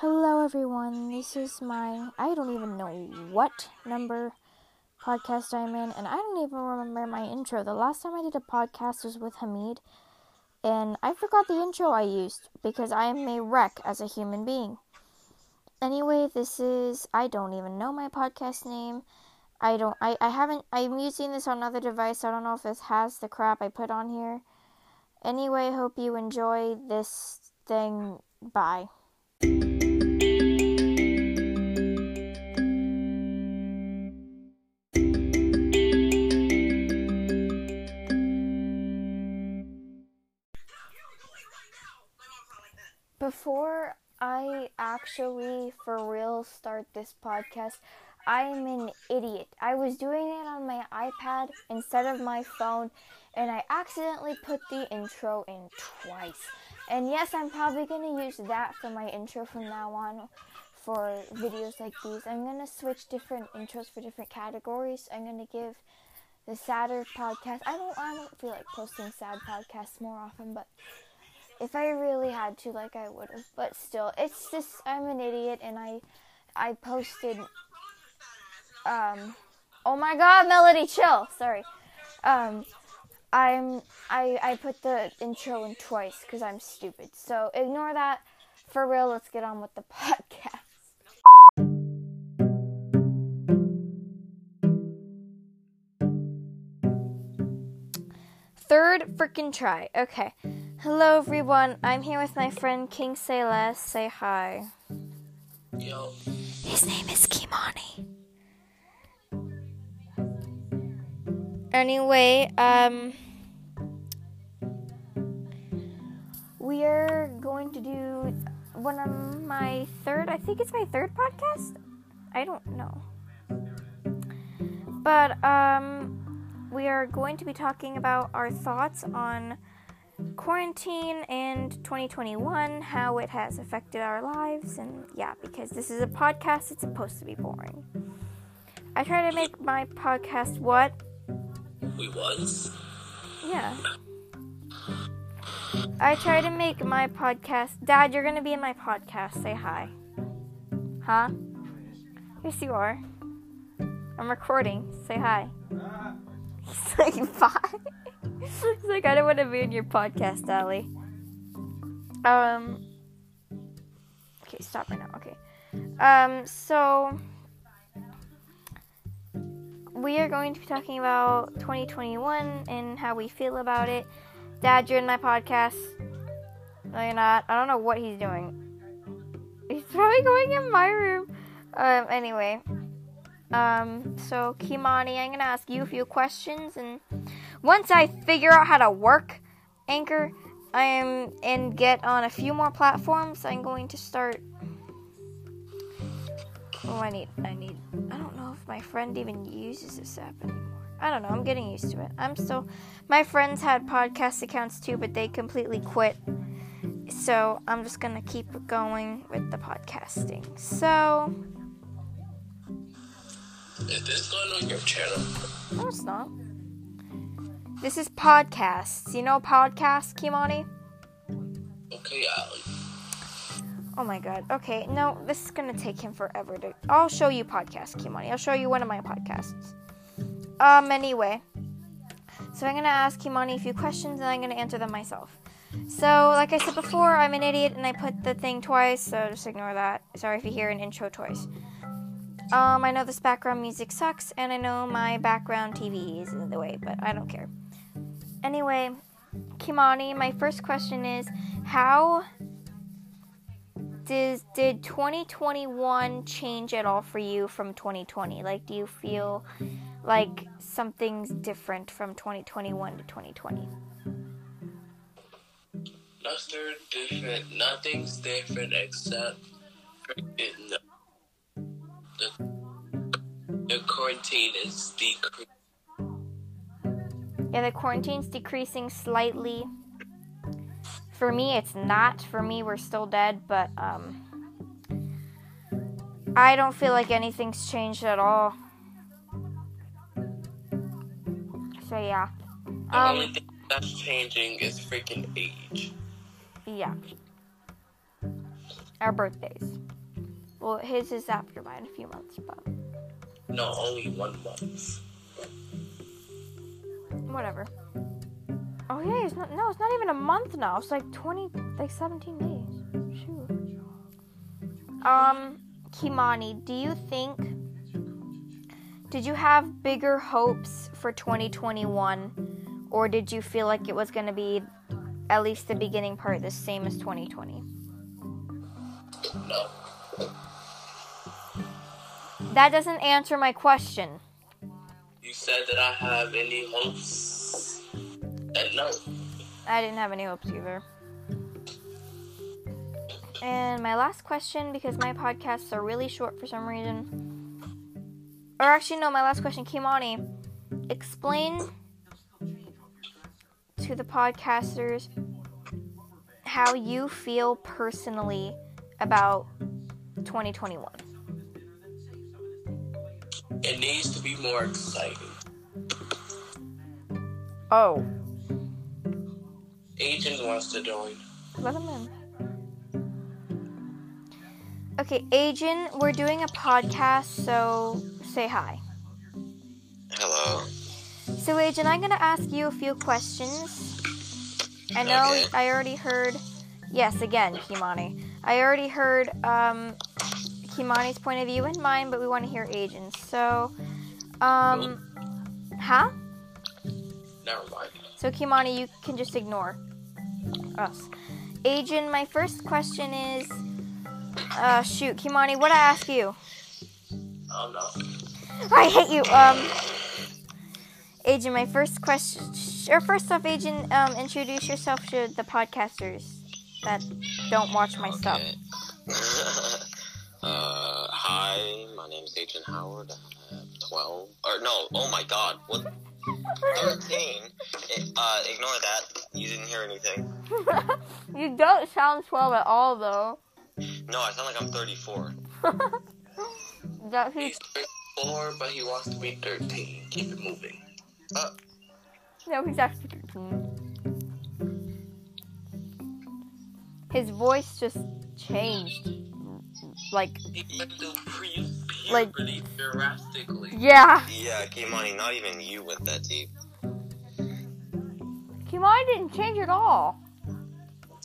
Hello, everyone. This is my, I don't even know what number podcast I'm in, and I don't even remember my intro. The last time I did a podcast was with Hamid, and I forgot the intro I used because I am a wreck as a human being. Anyway, this is, I don't even know my podcast name. I don't, I, I haven't, I'm using this on another device. I don't know if this has the crap I put on here. Anyway, hope you enjoy this thing. Bye. Before I actually for real start this podcast, I'm an idiot. I was doing it on my iPad instead of my phone, and I accidentally put the intro in twice. And yes, I'm probably to use that for my intro from now on for videos like these. I'm to switch different intros for different categories. I'm to give the sadder podcast. I don't I don't feel like posting sad podcasts more often, but if I really had to like I would have. But still, it's just I'm an idiot and I I posted um oh my god, Melody chill. Sorry. Um I'm I I put the intro in twice cuz I'm stupid. So ignore that. For real, let's get on with the podcast. Third freaking try. Okay. Hello everyone. I'm here with my friend King Celeste. Say hi. Yo. His name is Kimani. Anyway, um we are going to do one of my third, I think it's my third podcast. I don't know. But um we are going to be talking about our thoughts on quarantine and 2021, how it has affected our lives, and yeah, because this is a podcast, it's supposed to be boring. I try to make my podcast what? We was. Yeah. I try to make my podcast. Dad, you're gonna be in my podcast. Say hi. Huh? Yes, you are. I'm recording. Say hi. Ah. He's like, bye. He's like, I don't want to be in your podcast, Allie. Um. Okay, stop right now. Okay. Um. So we are going to be talking about 2021 and how we feel about it. Dad, you're in my podcast. No, you're not. I don't know what he's doing. He's probably going in my room. Um. Anyway. Um, so Kimani, I'm gonna ask you a few questions, and once I figure out how to work Anchor, I am and get on a few more platforms, I'm going to start. Oh, I need, I need. I don't know if my friend even uses this app anymore. I don't know. I'm getting used to it. I'm still. My friends had podcast accounts too, but they completely quit. So I'm just gonna keep going with the podcasting. So. Is this going on your channel? No, it's not. This is podcasts. You know podcasts, Kimani? Okay, Ali. Oh my god. Okay, no, this is gonna take him forever to. I'll show you podcasts, Kimani. I'll show you one of my podcasts. Um, anyway. So I'm gonna ask Kimani a few questions and I'm gonna answer them myself. So, like I said before, I'm an idiot and I put the thing twice, so just ignore that. Sorry if you hear an intro twice. Um, I know this background music sucks, and I know my background TV is in the way, but I don't care. Anyway, Kimani, my first question is how does did 2021 change at all for you from 2020? Like, do you feel like something's different from 2021 to 2020? Nothing different. Nothing's different except the the quarantine is decreasing. Yeah, the quarantine's decreasing slightly. For me, it's not. For me, we're still dead, but um, I don't feel like anything's changed at all. So yeah, The um, only thing that's changing is freaking age. yeah. Our birthdays. Well, his is after mine, a few months, but No, only one month. whatever. Oh yeah, it's not. No, it's not even a month now. It's like twenty, like seventeen days. Shoot. Um, Kimani, do you think? Did you have bigger hopes for 2021, or did you feel like it was gonna be at least the beginning part the same as 2020? No. That doesn't answer my question. You said that I have any hopes? And no. I didn't have any hopes either. And my last question, because my podcasts are really short for some reason. Or actually, no, my last question, Kimani, explain to the podcasters how you feel personally about 2021. It needs to be more exciting. Oh, Agent wants to join. let him in. Okay, Agent, we're doing a podcast, so say hi. Hello. So, Agent, I'm gonna ask you a few questions. I know Okay. I already heard. Yes, again, Kimani. I already heard um, Kimani's point of view and mine, but we want to hear Agent's. So, um, huh? Never mind. So, Kimani, you can just ignore us. Agent, my first question is. Uh, shoot, Kimani, what I ask you? Oh no. I hate you. Um, Agent, my first question, or first off, Agent, um, introduce yourself to the podcasters that don't watch my stuff. Uh, hi, my name is Agent Howard. I'm 12. Or, no, oh my god, what? 13? Uh, ignore that. You didn't hear anything. you don't sound 12 at all, though. No, I sound like I'm 34. that He's he's, 34, but he wants to be 13. Keep it moving. Uh, no, he's actually 13. His voice just changed. Like, He went through pre- Like- drastically. yeah. yeah, Kimani, not even you went that deep. Kimani didn't change at all.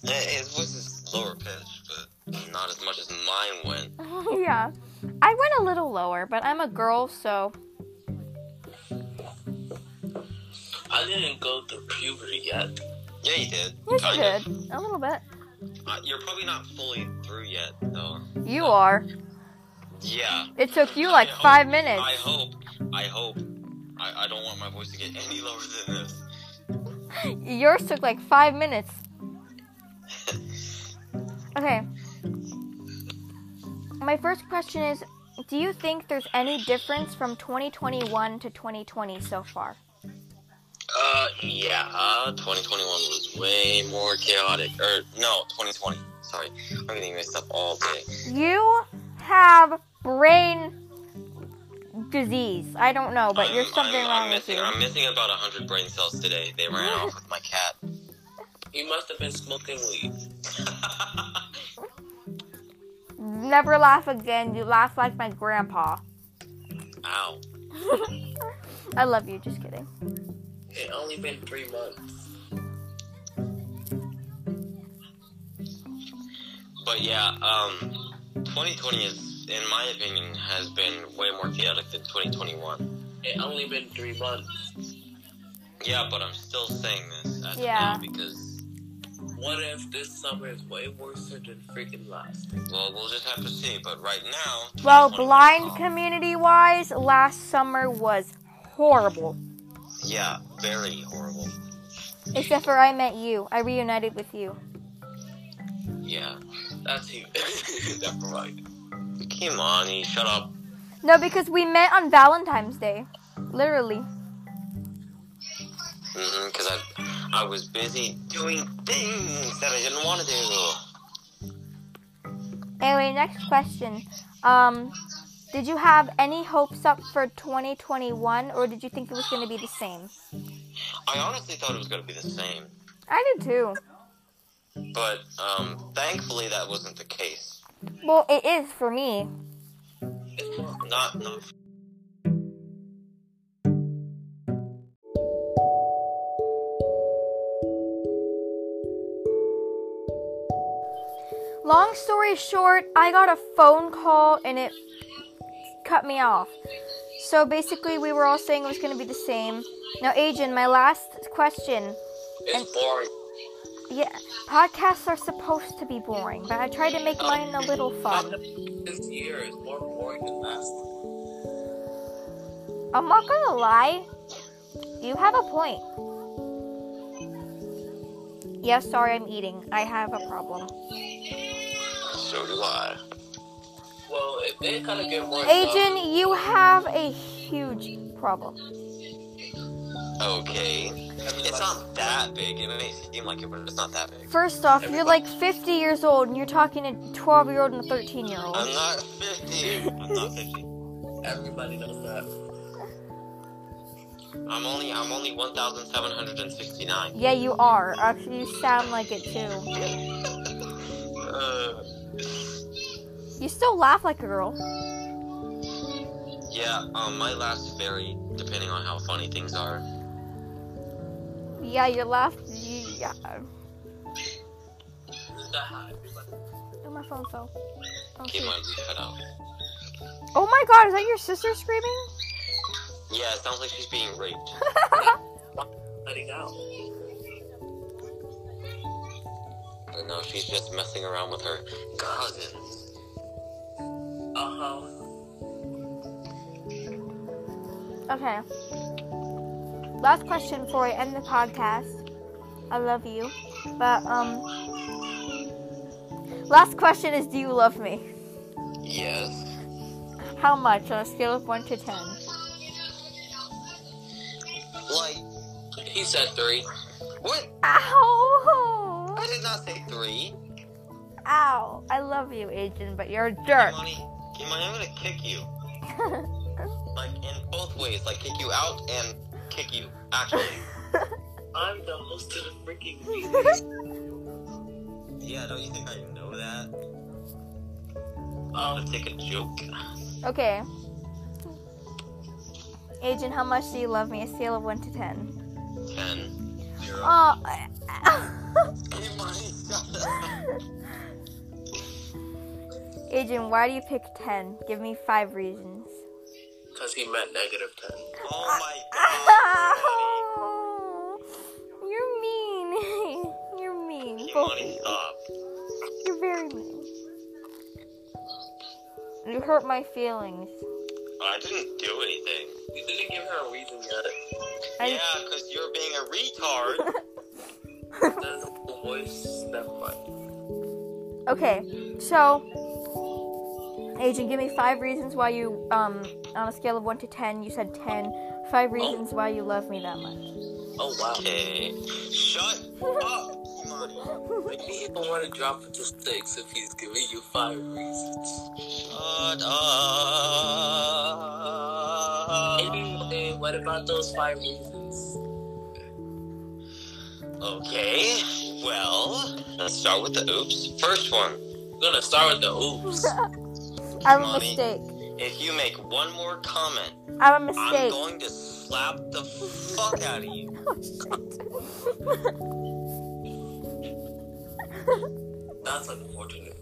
Eh, His voice is lower pitched, but not as much as mine went. yeah. I went a little lower, but I'm a girl, so. I didn't go through puberty yet. Yeah, you did. Yes, kind you of. did. A little bit. Uh, you're probably not fully through yet, though. You are. Yeah. It took you like I hope- five minutes. I hope. I hope. I, I don't want my voice to get any lower than this. Yours took like five minutes. Okay. My first question is Do you think there's any difference from 2021 to 2020 so far? Uh, yeah. Uh, 2021 was way more chaotic. Or, no, 2020. Sorry. I'm getting mixed up all day. You have brain disease. I don't know, but I'm- something I'm, wrong I'm with missing, you. I'm missing about 100 brain cells today. They ran off with my cat. He must have been smoking weed. Never laugh again. You laugh like my grandpa. Ow. I love you. Just kidding. It only been three months. But yeah, um, 2020 is, in my opinion, has been way more chaotic than 2021. It only been three months. Yeah, but I'm still saying this as Yeah. now because, What if this summer is way worse than freaking last? well, we'll just have to see. But right now, Well, blind community wise, last summer was horrible. Yeah, very horrible. Except for I met you. I reunited with you. Yeah. That's you. Never mind. Kimani, shut up. No, because we met on Valentine's Day. Literally. Mm-hmm, because I, I was busy doing things that I didn't want to do. Anyway, next question. Um, did you have any hopes up for 2021, or did you think it was going to be the same? I honestly thought it was going to be the same. I did too. But, um, thankfully that wasn't the case. Well, it is for me. It's. Not, not. Long story short, I got a phone call and it cut me off. So basically, we were all saying it was going to be the same. Now, Agent, my last question. It's boring. Yeah, podcasts are supposed to be boring, but I tried to make mine a little fun. This year is more boring than last. I'm not gonna lie, you have a point. Yes, sorry, I'm eating. I have a problem. So do I. Well, it did kind of get worse. Agent, you have a huge problem. Okay. It's not that big. It may seem like it, but it's not that big. First off, you're like 50 years old and you're talking to a 12 year old and a 13 year old. I'm not 50. I'm not 50. Everybody knows that. I'm only I'm only 1,769. Yeah, you are. Actually, you sound like it too. Uh, You still laugh like a girl. yeah, um, my laughs vary depending on how funny things are. Yeah, your laugh. Yeah. Oh, my phone fell. Oh, Keep my cut out. oh my god, is that your sister screaming? Yeah, it sounds like she's being raped. Letting out. But no, she's just messing around with her cousins. Uh huh. Okay. Last question before I end the podcast. I love you. But, um. Last question is Do you love me? Yes. How much on a scale of 1 to 10? Like, He said three. what? Ow! I did not say three. Ow! I love you, Agent, but you're a jerk. Kimani, I'm gonna kick you. Like, in both ways. Like, kick you out and kick you. Actually. I'm the host of the freaking meeting. yeah, don't you think I know that? Um, I'll take a joke. okay. Agent, how much do you love me? A scale of 1 to 10. Ten. Zero. Oh. Kimani, shut up. Agent, why do you pick 10? Give me five reasons. because he meant negative ten. Oh ah. my god. Ow! You're mean. You're mean. Kimani. Both of you. stop. You're very mean. You hurt my feelings. I didn't do anything. You didn't give her a reason yet. I- Yeah, because you're being a retard. There's a voice. Never mind. Okay, so Agent, give me five reasons why you, um, on a scale of one to ten, you said ten. Five reasons why you love me that much. Oh wow. okay. Shut up. Maybe he don't want to drop it to six if he's giving you five reasons. Shut up. Anyway, what about those five reasons? Okay, well, let's start with the oops. First one, We're gonna start with the oops. I have a mistake. if you make one more comment, I'm a mistake. I'm going to slap the fuck out of you. That's unfortunate.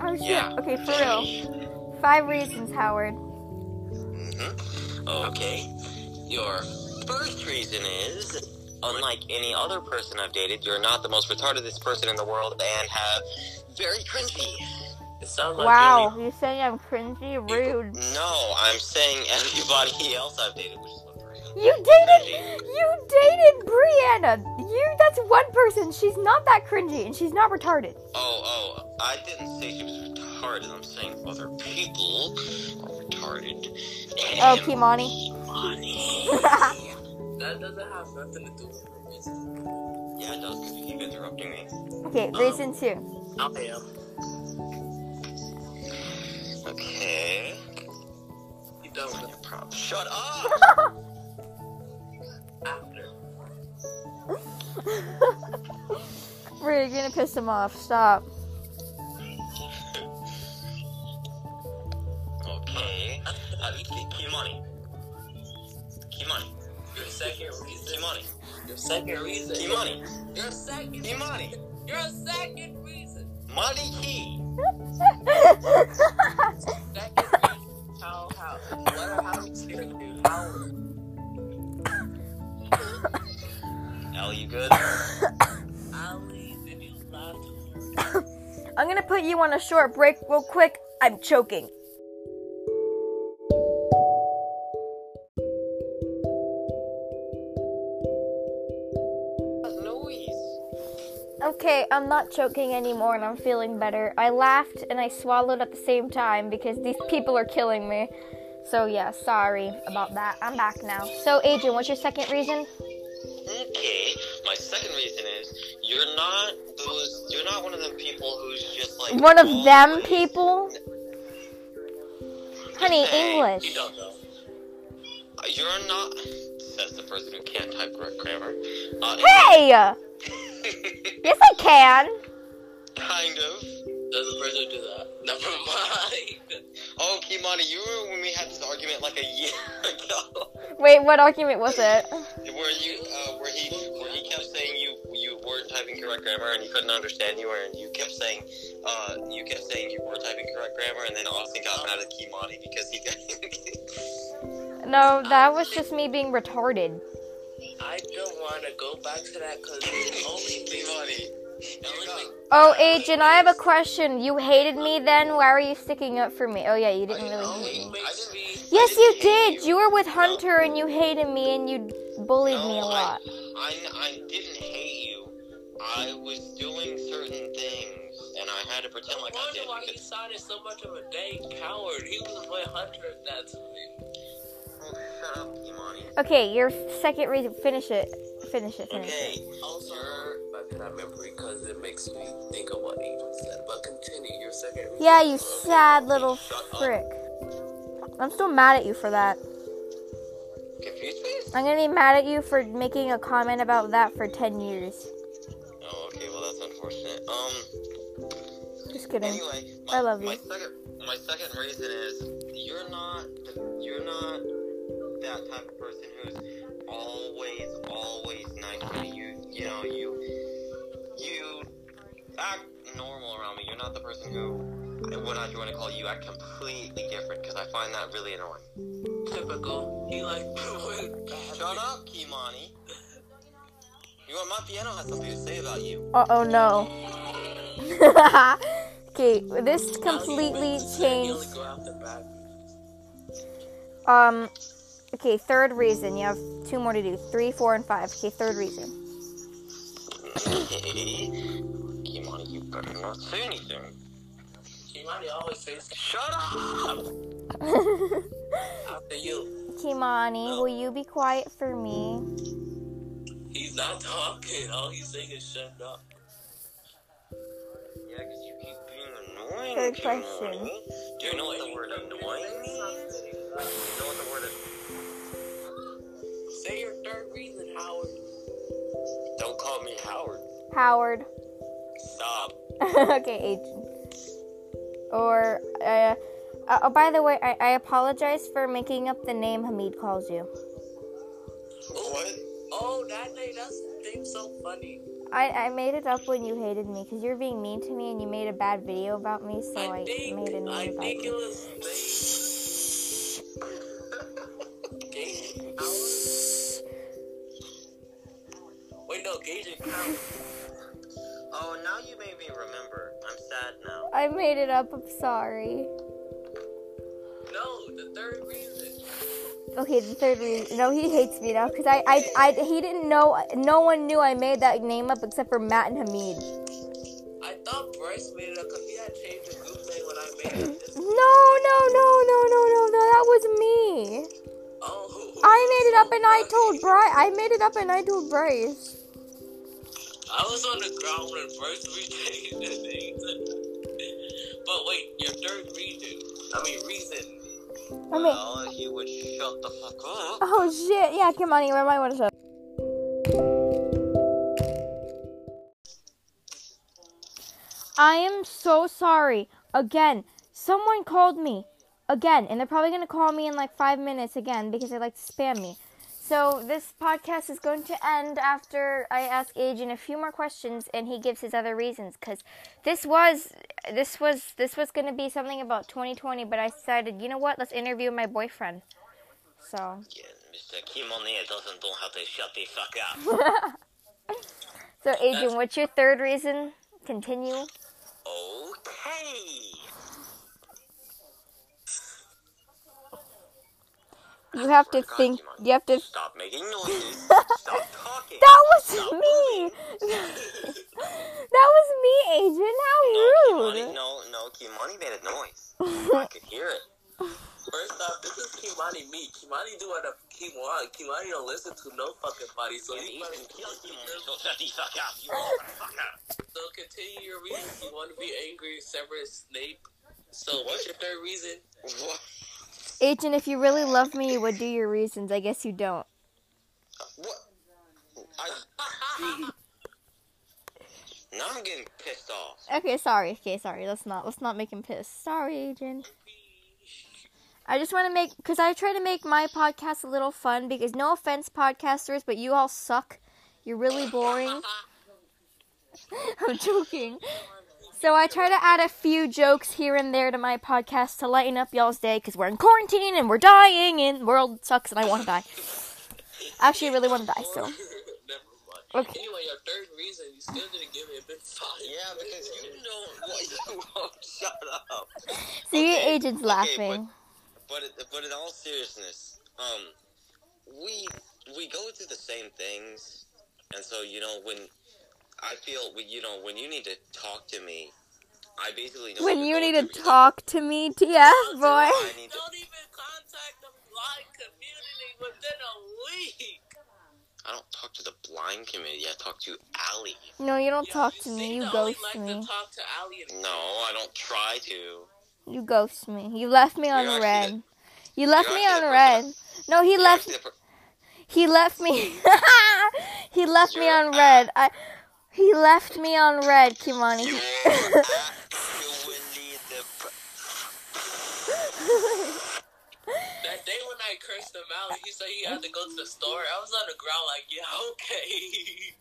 oh shit. Yeah. Okay, for real. Five reasons, Howard. hmm Okay, your first reason is, unlike any other person I've dated, you're not the most retardedest person in the world and have very cringy. It sounds like Wow, you're saying I'm cringy, rude. No, I'm saying everybody else I've dated, which is what You dated, you dated Brianna. You, that's one person. She's not that cringy, and she's not retarded. Oh, oh, I didn't say she was retarded. I'm saying other people are retarded. Oh, And Kimani. that doesn't have nothing to do with the reason. yeah, it does because you keep interrupting me. Okay, reason two. I am. Okay. You don't have a problem. Shut up! After. Ray, you're gonna piss him off. Stop. okay. Uh, At least keep money. Keep money. Your second reason. Keep money. Your second reason. Keep money. Your second. Keep money. Your second reason. Money key. How you good? I'm gonna put you on a short break real quick. I'm choking. Okay, I'm not choking anymore and I'm feeling better. I laughed and I swallowed at the same time because these people are killing me. So, yeah, sorry about that. I'm back now. So, Adrian, what's your second reason? Okay. My second reason is you're not those. You're not one of them people who's just like One of them people? Honey, Hey, You English. don't know. You're not. Says the person who can't type correct grammar. Uh, Hey! Yes, I can. kind of. Does the person do that? Never mind. Oh, Kimani, you remember when we had this argument like a year ago, Wait, what argument was it? where you, uh, where he, where he kept saying you, you weren't typing correct grammar and he couldn't understand you, and you kept saying, uh, you kept saying you were typing correct grammar, and then Austin got mad at Kimani because he. No, that was just me being retarded. I don't want to go back to that because the only thing, Kimani. the Oh, Agent, I have a question. You hated me then? Why were you sticking up for me? Oh, yeah, you didn't really hate me. Yes, you didn't hate did. You were with Hunter and you hated me and you bullied me a lot. I, I, I didn't hate you. I was doing certain things, and I had to pretend like I wonder did why he because. sounded so much of a dang coward. He was with Hunter at that time. Okay, your second reason. Finish it. Finish it. Finish it. Okay, Also, I cannot remember because it makes me think of what he said. But continue your second. reason. Yeah, you sad little frick. I'm still mad at you for that. confused face? I'm gonna be mad at you for making a comment about that for 10 years. Oh, okay. Well, that's unfortunate. Um. Just kidding. Anyway, my, I love my you. second, my second reason is you're not, you're not that type of person who's always, always nice to me. You, you know, you, you act normal around me. You're not the person who, when I join to call, you act completely different because I find that really annoying. Typical. He like went. Shut up, Kimani. You know, my piano has something to say about you. Uh oh, no. okay, this completely changed. go out the back. Um, okay, third reason. You have two more to do. Three, four, and five. Okay, third reason. Kimani, you better not say anything. He might always says Shut up! after you. Kimani, will you be quiet for me? He's not talking. All he's saying is shut up. Yeah, because you keep being annoying. Third Kimani. question. Do you know what the word annoying means? Do you know what the word Say your third reason, Howard. Don't call me Howard. Howard. Stop. okay, agent. Or, uh, uh, oh, by the way, I, I apologize for making up the name Hamid calls you. What? Oh, that name, that's name's so funny. I, I made it up when you hated me because you're being mean to me and you made a bad video about me, so I, I think, made a I about think it you. was Howard. Wait, no, Gage and Howard. Oh, now you made me remember. I'm sad now. I made it up. I'm sorry. No, the third reason. Okay, the third reason. No, he hates me now because I, I, I, he didn't know. No one knew I made that name up except for Matt and Hamid. I thought Bryce made it up because he had changed the group name when I made it. No, no, no, no, no, no, no. That was me. oh. I made it up and I told Bryce. I made it up and I told Bryce. I was on the ground when Bryce rechanged the name. but wait, your third reason. I mean, reason. I mean, Well, if you would shut the fuck up. oh shit. Yeah, come on, you might want to shut. I am so sorry. Again, someone called me. again, and they're probably gonna call me in like five minutes again because they like to spam me. So this podcast is going to end after I ask Agent a few more questions and he gives his other reasons because this was this was this was going to be something about 2020, but I decided, you know what? Let's interview my boyfriend. So Yeah, Mr. Kimone doesn't know how to shut the fuck up. so Agent, what's your third reason? Continue. okay. You have to God, think. Kimani, You have to. Stop making noises. Stop talking. That was Stop me. that was me, Agent. How No, rude. Kimani, no, no, Kimani made a noise. I could hear it. First off, this is Kimani me. Kimani doing a Kimani. Kimani don't listen to no fucking body, so And you even better kill Kimani, so shut the fuck up. You motherfucker. So continue your reason. You want to be angry, Severus Snape. So what's your third reason? What? Agent, if you really love me, you would do your reasons. I guess you don't. What? I... now I'm getting pissed off. Okay, sorry. Okay, sorry. Let's not. Let's not make him pissed. Sorry, Agent. I just want to make because I try to make my podcast a little fun because no offense, podcasters, but you all suck. You're really boring. I'm joking. So I try to add a few jokes here and there to my podcast to lighten up y'all's day because we're in quarantine and we're dying and the world sucks and I want to die. Actually, I really want to die. So Never mind. Okay. Anyway, your third reason, you still didn't give it a big five. Yeah, because you know what you won't shut up. see, Okay, Agent's okay, laughing. But but in all seriousness, um, we we go through the same things, and so you know when I feel you know when you need to talk to me, I basically know When you need going to through. talk to me, TF boy. I need to. Don't even contact the blind community within a week. I don't talk to the blind community. I talk to Allie. No, you don't Yeah, talk you to me. You to ghost like me. To talk to Allie and No, I don't try to. You ghost me. You left me on You're actually red. You left me on red. No, he You're left. the per- He left me. he left me You're on red. I. He left me on red, Kimani. You're actually the. per- That day when I cursed him out, he said he had to go to the store. I was on the ground like, yeah, okay.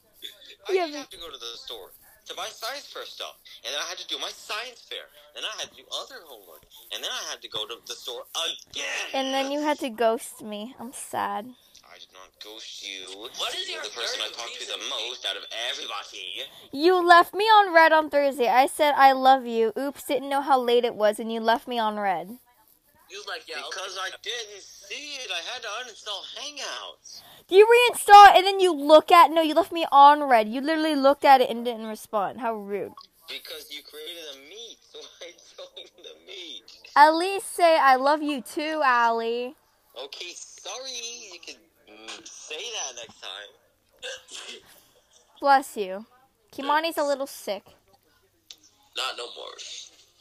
I Yeah, used to have to go to the store to buy science fair stuff, and then I had to do my science fair, and then I had to do other homework, and then I had to go to the store again. and then you had to ghost me. I'm sad. I did not ghost you. What is You're your the person I third talk to the most out of everybody? You left me on red on Thursday. I said I love you. Oops, didn't know how late it was, and you left me on red. He was like, yeah, Because okay. I didn't see it. I had to uninstall Hangouts. You reinstall it and then you look at no, you left me on red. You literally looked at it and didn't respond. How rude. Because you created a meet, so I joined the meet. At least say I love you too, Allie. Okay, sorry. You can say that next time. Bless you. Kimani's a little sick. Not no more.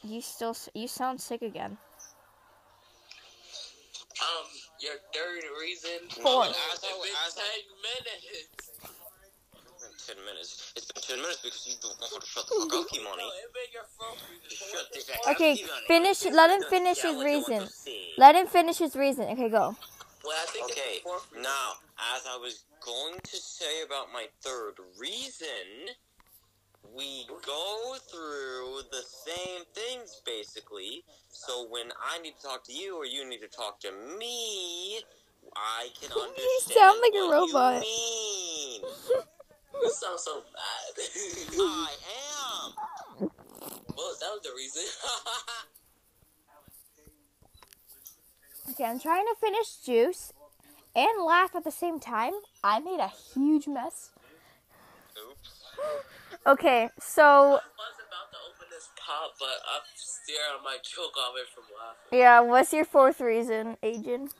You still you sound sick again. Um, your third reason. Four. It's As I- been ten minutes. It's been ten minutes. It's been ten minutes because you don't know how to shut the fuck up, Kimani. Been your fourth reason. Shut the fuck Okay, up, Kimani. finish. Let him finish his what you want to reason. Let him finish his reason. Okay, go. Well, I think Okay, it's the now, as I was going to say about my third reason, we go through the same things basically. So when I need to talk to you or you need to talk to me, I can understand. You sound like a robot. You mean. You sound so bad. I am. well, that was the reason. Okay, I'm trying to finish juice and laugh at the same time. I made a huge mess. Oops. Okay, so I was about to open this pop, but I'm scared I might choke off it from laughing. yeah, what's your fourth reason, Agent?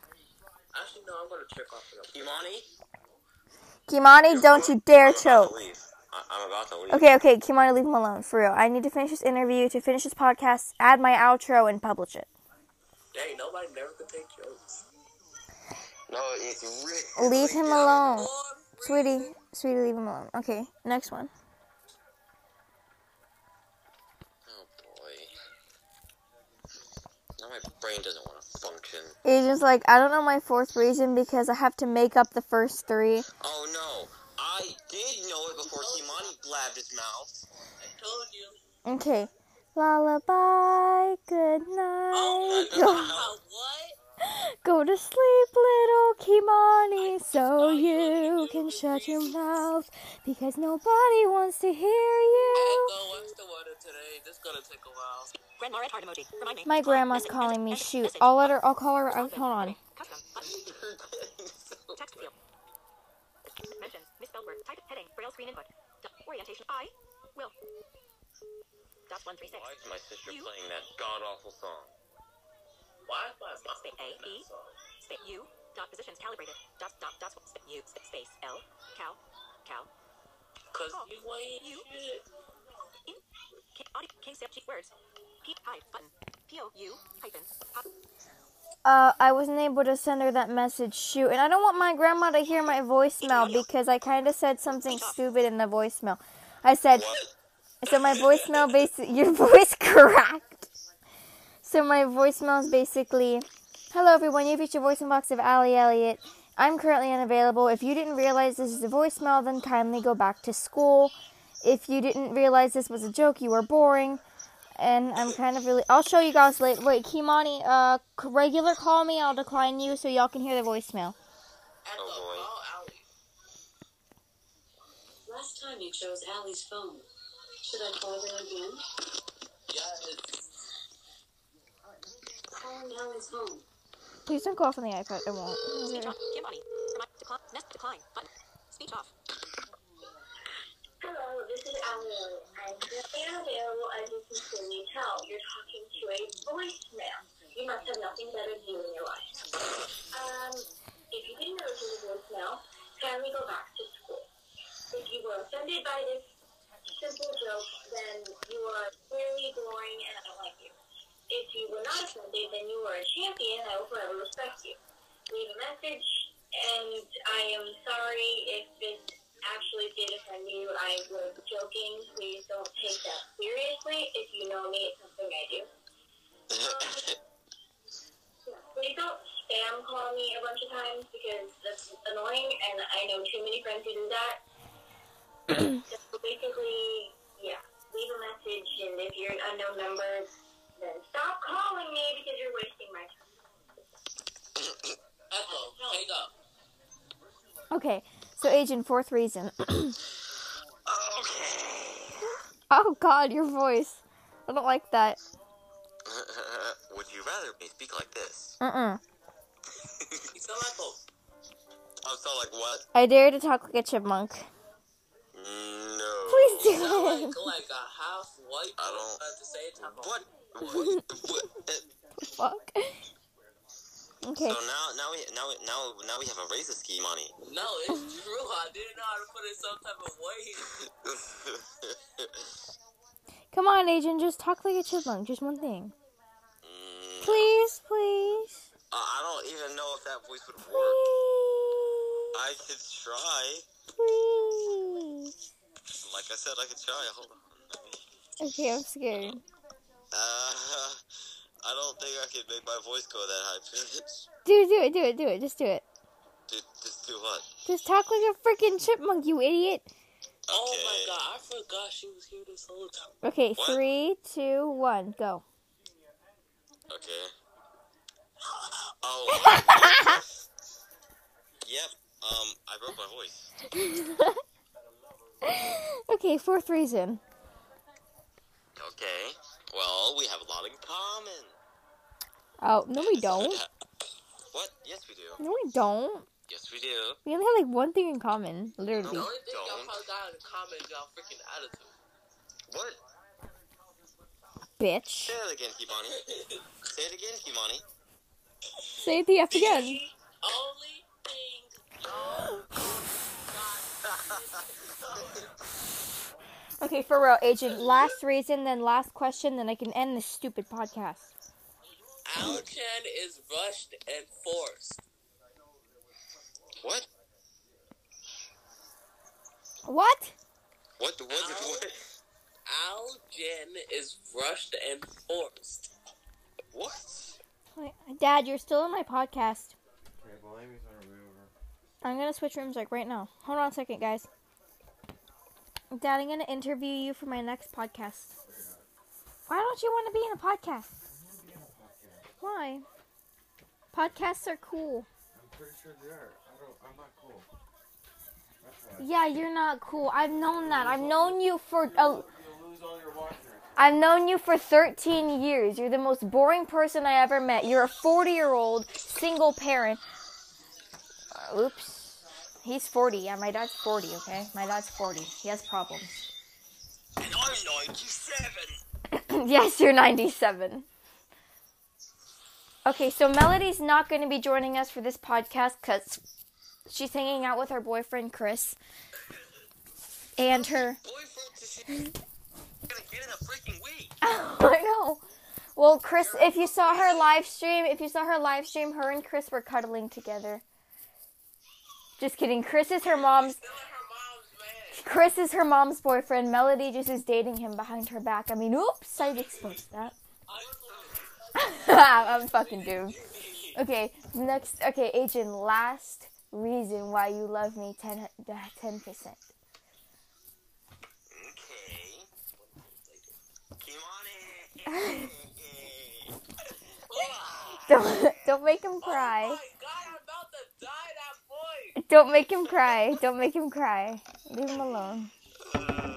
Actually, no, I'm gonna choke off. Kimani? Kimani, don't you dare I'm choke. to leave. I- I'm about to leave. Okay, okay, Kimani, leave him alone, for real. I need to finish this interview, to finish this podcast, add my outro, and publish it. Dang, nobody never could take jokes. No, it's really. Leave him alone. Sweetie, sweetie, leave him alone. Okay, next one. Oh boy. Now my brain doesn't want to function. Agent's like, I don't know my fourth reason because I have to make up the first three. Oh no, I did know it before Kimani blabbed his mouth. I told you. Okay. Lullaby, good Oh, night. Go, what? go to sleep, little Kimani, so you can shut your mouth because nobody wants to hear you. Echo, what's the weather today? This gonna take a while. Grandma red heart emoji. Remind me. My grandma's calling me. Shoot, I'll let her. I'll call her. uh, Hold on. Custom. Button. Text field. Mentions. Misspelled word. Type heading. Braille screen input. Orientation. I will. Dots one three six. Why is my sister playing that god awful song? Why is my mom Space A E space U dot positions calibrated. Dot dot dots sp- U space L cow cow Cause you ain't You. shit. in king audio king step cheat words. P hide button. P O U hyphen pop. Uh, I wasn't able to send her that message. Shoot, and I don't want my grandma to hear my voicemail because I kind of said something stupid in the voicemail. I said, What? So my voicemail basically, your voice cracked. So my voicemail is basically, hello everyone, you've reached your voicemail box of Allie Elliott. I'm currently unavailable. If you didn't realize this is a voicemail, then kindly go back to school. If you didn't realize this was a joke, you are boring. And I'm kind of really. I'll show you guys later. Wait, Kimani, uh, regular call me. I'll decline you so y'all can hear the voicemail. Echo, Oh, boy. Last time you chose Allie's phone. Should I call her again? Yes. Calling Allie's home. Please don't go off on the iPad. It won't. Speech off. Kim body. Remind decline. Nest decline button. Speech off. Hello, this is Allie. I'm currently unavailable as you can clearly tell. You're talking to a voicemail. You must have nothing better to do in your life. Um, if you didn't know this was a voicemail, kindly go back to school. If you were offended by this simple joke, then you are clearly boring and I don't like you. If you were not offended, then you are a champion and I will forever respect you. Leave a message, and I am sorry if this actually did offend you. I was joking. Please don't take that seriously. If you know me, it's something I do. Um, yeah, Please don't spam call me a bunch of times because that's annoying, and I know too many friends who do that. So basically, yeah, leave a message, and if you're an unknown number, then stop calling me because you're wasting my time. Echo, hang up. Okay, so Agent, fourth reason. okay. oh God, your voice. I don't like that. Would you rather me speak like this? Uh uh You sound like a I sound like what? I dare to talk like a chipmunk. No. Please do sound like, it. like a half white I don't- at the same time. What? What? what? Fuck. Okay. So now, now we, now, we- now, now we have a racist scheme on it. No, it's true. I didn't know how to put it some type of way. Come on, Agent, just talk like a chipmunk. Just one thing. Mm, Please, please. uh, I don't even know if that voice would work. I could try. Please. Like I said, I could try. Hold on. Okay, I'm scared. Uh, I don't think I could make my voice go that high pitch. Do do it, do it, do it. Just do it. Dude, just do what? Just talk like a freaking chipmunk, you idiot. Oh Okay. my god, I forgot she was here this whole time. Okay, What? three, two, one, go. Okay. Oh. yep. Um, I broke my voice. okay, fourth reason. Okay. Well, we have a lot in common. Oh, no, we don't. What? Yes, we do. No, we don't. Yes, we do. We only have like one thing in common, literally. The literally. only thing y'all Don't. probably got in common is y'all freaking attitude. What? Bitch. Say it again, Kimani. Say it again, Kimani. Say the F again. Only thing y'all Okay, for real, Agent. Last reason, then last question, then I can end this stupid podcast. Alchan is rushed and forced. What? What? What? The what? What? Algen is rushed and forced. What? Dad, you're still in my podcast. Okay, well, Amy's on her way over. I'm gonna switch rooms like right now. Hold on a second, guys. Dad, I'm gonna interview you for my next podcast. Why don't you want to be in a podcast? Why? Podcasts are cool. I'm pretty sure they are. I don't. I'm not cool. Yeah, you're not cool. I've known that. I've known you for watchers. I've known you for 13 years. You're the most boring person I ever met. You're a 40 year old single parent. Oops. He's 40. Yeah, my dad's 40, okay? My dad's 40. He has problems. And I'm 97. yes, you're 97. Okay, so Melody's not going to be joining us for this podcast because she's hanging out with her boyfriend, Chris. And her. Boyfriend, she's gonna get in a freaking week. I know. Well, Chris, if you saw her live stream, if you saw her live stream, her and Chris were cuddling together. Just kidding. Chris is her mom's. Still in her mom's man. Chris is her mom's boyfriend. Melody just is dating him behind her back. I mean, oops, I exposed that. I'm fucking doomed. Okay, next. Okay, Agent, last reason why you love me 10 percent. Okay. Come on in. Don't don't make him cry. Oh my god, I'm about to die that boy. Don't make him cry. Don't make him cry. Leave him alone. Uh,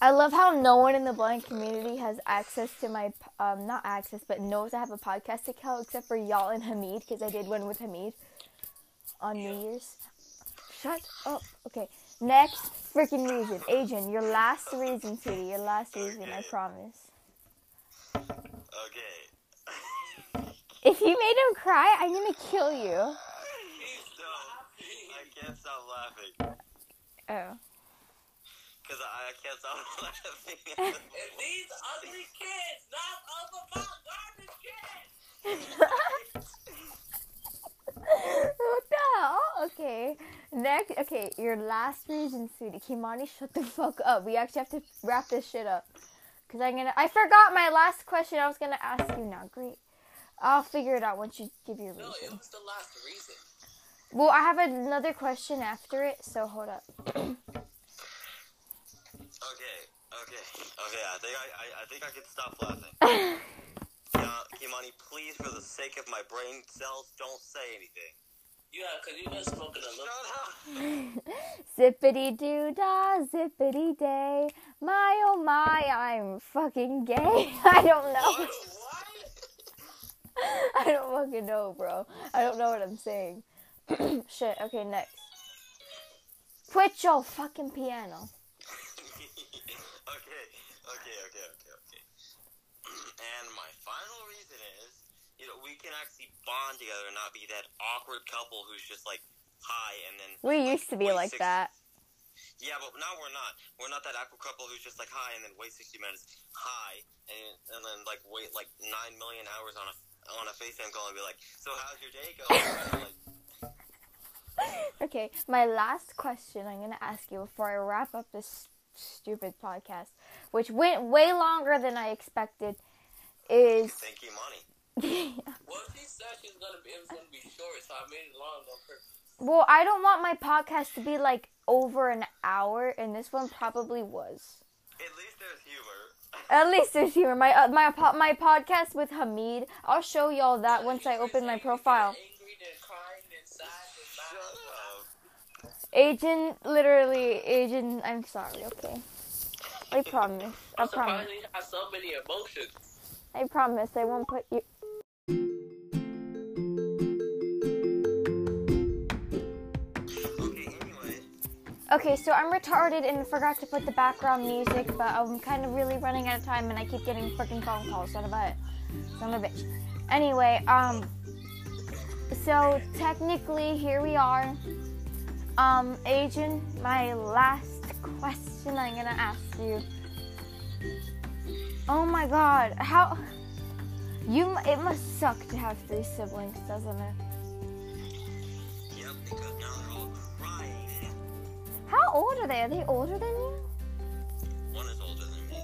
I love how no one in the blind community has access to my, um, not access, but knows I have a podcast account except for y'all and Hamid because I did one with Hamid on New Year's. Shut up. Okay, next freaking reason, Agent. Your last reason, sweetie. Your last reason. I promise. okay. If you made him cry, I'm gonna kill you. No, I can't stop laughing. Oh. Because I, I can't stop laughing. And these ugly kids, not other about garbage kids. what the hell? Okay. Next, okay, your last reason, sweetie. Kimani, shut the fuck up. We actually have to wrap this shit up. Cause I'm gonna. I forgot my last question. I was gonna ask you now. Great. I'll figure it out once you give your No, it reason. was the last reason. Well, I have another question after it. So hold up. Okay, okay, okay. I think I, I, I think I can stop laughing. Now, Kimani, please, for the sake of my brain cells, don't say anything. Yeah, because you've been smoking a Shut little. up. zippity doo dah, zippity day. My oh my, I'm fucking gay. I don't know. What? I don't fucking know, bro. I don't know what I'm saying. Shit. Okay, next. Quit your fucking piano. okay, okay, okay, okay, okay. And my final reason is, you know, we can actually bond together and not be that awkward couple who's just like high and then. We used to be like that. Yeah, but now we're not. We're not that awkward couple who's just like high and then wait sixty minutes high and and then like wait like nine million hours on a on a FaceTime call and be like, so how's your day going? Like, Okay, my last question I'm gonna ask you before I wrap up this stupid podcast, which went way longer than I expected, is thank you, money. Well, she said she's gonna be, it was gonna be short, so I made it long on purpose. well, I don't want my podcast to be like over an hour, and this one probably was. At least there's humor. At least there's humor. My uh, my po- my podcast with Hamid. I'll show y'all that once I open my profile. Angry, then crying, then sad, then Shut mad. up. Agent, literally, agent. I'm sorry. Okay, I promise. I promise. surprised you have so many emotions. I promise. I won't put you. Okay, so I'm retarded and forgot to put the background music, but I'm kind of really running out of time, and I keep getting freaking phone calls. Son of a, son of a bitch. Anyway, um, so technically here we are. Um, agent, my last question I'm gonna ask you. Oh my God, how? You, it must suck to have three siblings, doesn't it? How old are they? Are they older than you? One is older than me.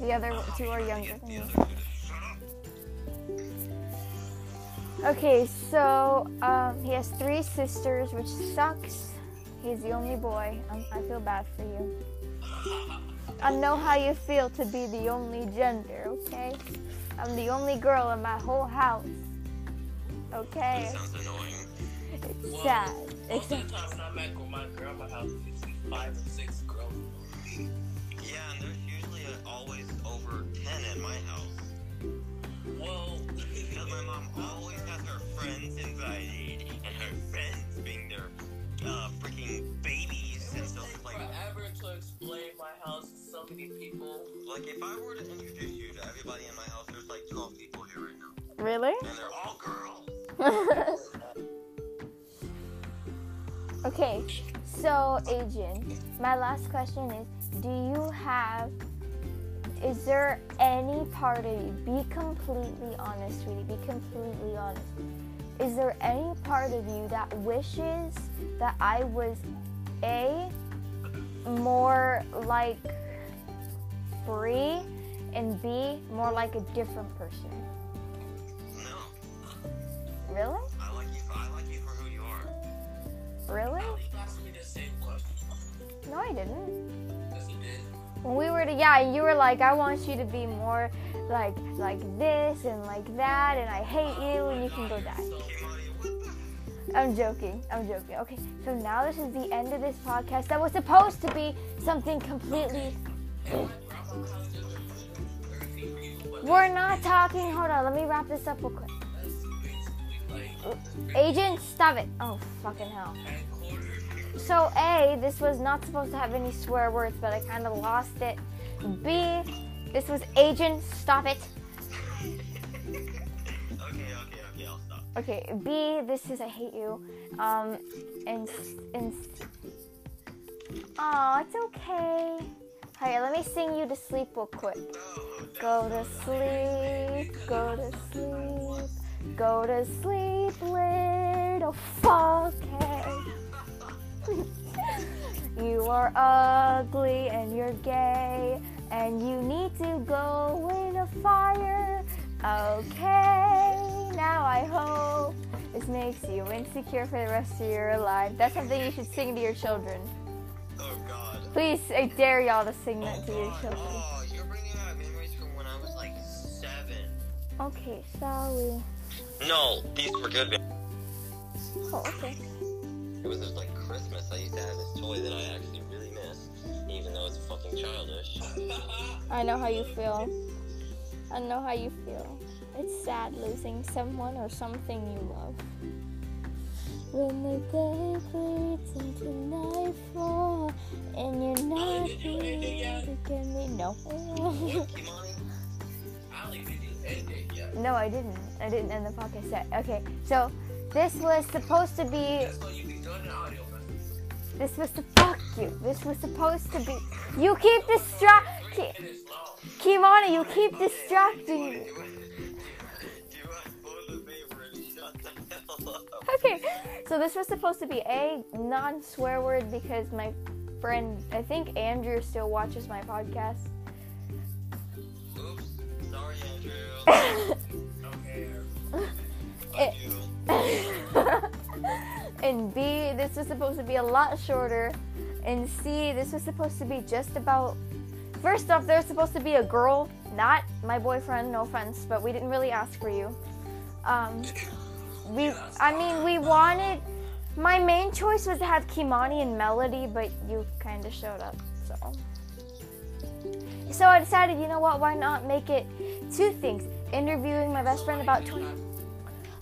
The other two are younger than you. other two just shut up. Okay, so um, he has three sisters, which sucks. He's the only boy. Um, I feel bad for you. I know how you feel to be the only gender, okay? I'm the only girl in my whole house. Okay? That sounds annoying. It's sad. It's Most of the time when I'm at my grandma's house, it's usually five or six girls. Yeah, and there's usually uh, always over 10 at my house. Well, Because my mom always has her friends invited, and her friends being their uh, freaking babies. And so it's like, forever to explain my house to so many people. like if I were to introduce you to everybody in my house, there's like 12 people here right now. really? And they're all girls. okay, so Adrian, my last question is Do you have, is there any part of you, be completely honest, sweetie, be completely honest. Is there any part of you that wishes that I was A, more like free, and B, more like a different person? I didn't. Yes, you did. when we were to yeah you were like i want you to be more like like this and like that and i hate you and you can go die. I'm joking i'm joking okay. So now this is the end of this podcast that was supposed to be something completely we're not talking hold on let me wrap this up real quick. agent stop it. Oh fucking hell so a this was not supposed to have any swear words but i kind of lost it b this was agent stop it Okay, okay, okay, I'll stop. Okay, B, this is I hate you. Um, and and. Oh, it's okay. Alright, let me sing you to sleep real quick. Go to sleep, go to sleep, go to sleep, little fuckhead. you are ugly and you're gay, and you need to go in a fire. Okay, now I hope this makes you insecure for the rest of your life. That's something you should sing to your children. Oh God. Please, I dare y'all to sing that oh, to your children. Oh, you're bringing back memories from when I was like seven. Okay, sorry. No, these were good. Oh, okay. It was just like Christmas. I used to have this toy that I actually really miss, even though it's fucking childish. I know how you feel. I know how you feel. It's sad losing someone or something you love. When the day bleeds into nightfall and you're not did you end yet? here to get me. No. Kimani? Ali, did you end it yet? no, I didn't. I didn't end the podcast yet. Okay, so this was supposed to be. This was to fuck you. This was supposed to be. You keep distracting. Long. Kimani, you keep distracting me. You have toilet paper and shut the hell up. Okay, so this was supposed to be a non swear word because my friend, I think Andrew still watches my podcast. Oops. Sorry, Andrew. Okay. It- eh. Fuck you. and B, this was supposed to be a lot shorter. And C, this was supposed to be just about. First off, there's supposed to be a girl, not my boyfriend, no offense, but we didn't really ask for you. Um, we, I mean, we wanted. My main choice was to have Kimani and Melody, but you kind of showed up, so. So I decided, you know what? Why not make it two things? Interviewing my best friend about 20,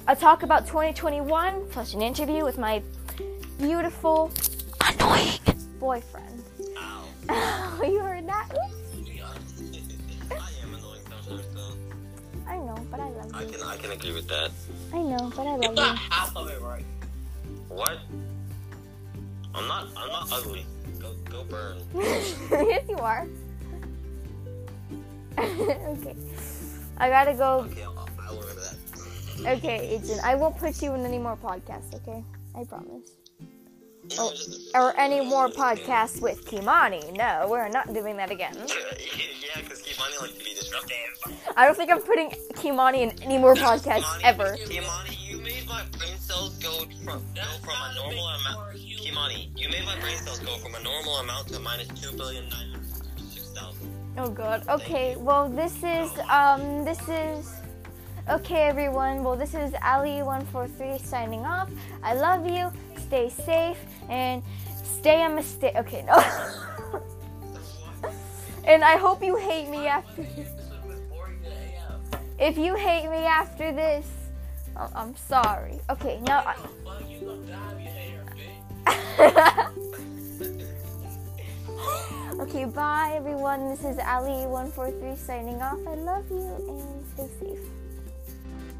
a talk about 2021 plus an interview with my beautiful, annoying boyfriend. Ow. you heard that? Oops. I am annoying sometimes, though. I know, but I love I you. can I can agree with that. I know, but I love the you. half of it right. What? I'm not I'm not ugly. Go go burn. yes, you are. okay. I gotta go. Okay, I'll, I'll remember that. Okay, Agent. I won't put you in any more podcasts, okay? I promise. or, or any more podcasts with Kimani. No, we're not doing that again. yeah, because Kimani likes to be disruptive. I don't think I'm putting Kimani in any more podcasts Kimani, ever. Kimani, you made my brain cells go from, go from a normal amount. Kimani, you made my brain cells go from a normal amount to minus two billion nine hundred six thousand. Oh god. Okay, well this is um this is Okay everyone, well this is Ali143 signing off. I love you, stay safe, and stay a mistake okay no And I hope you hate me after this. If you hate me after this, I'm sorry. Okay, now I- Okay, bye everyone. This is Ali143 signing off. I love you and stay safe.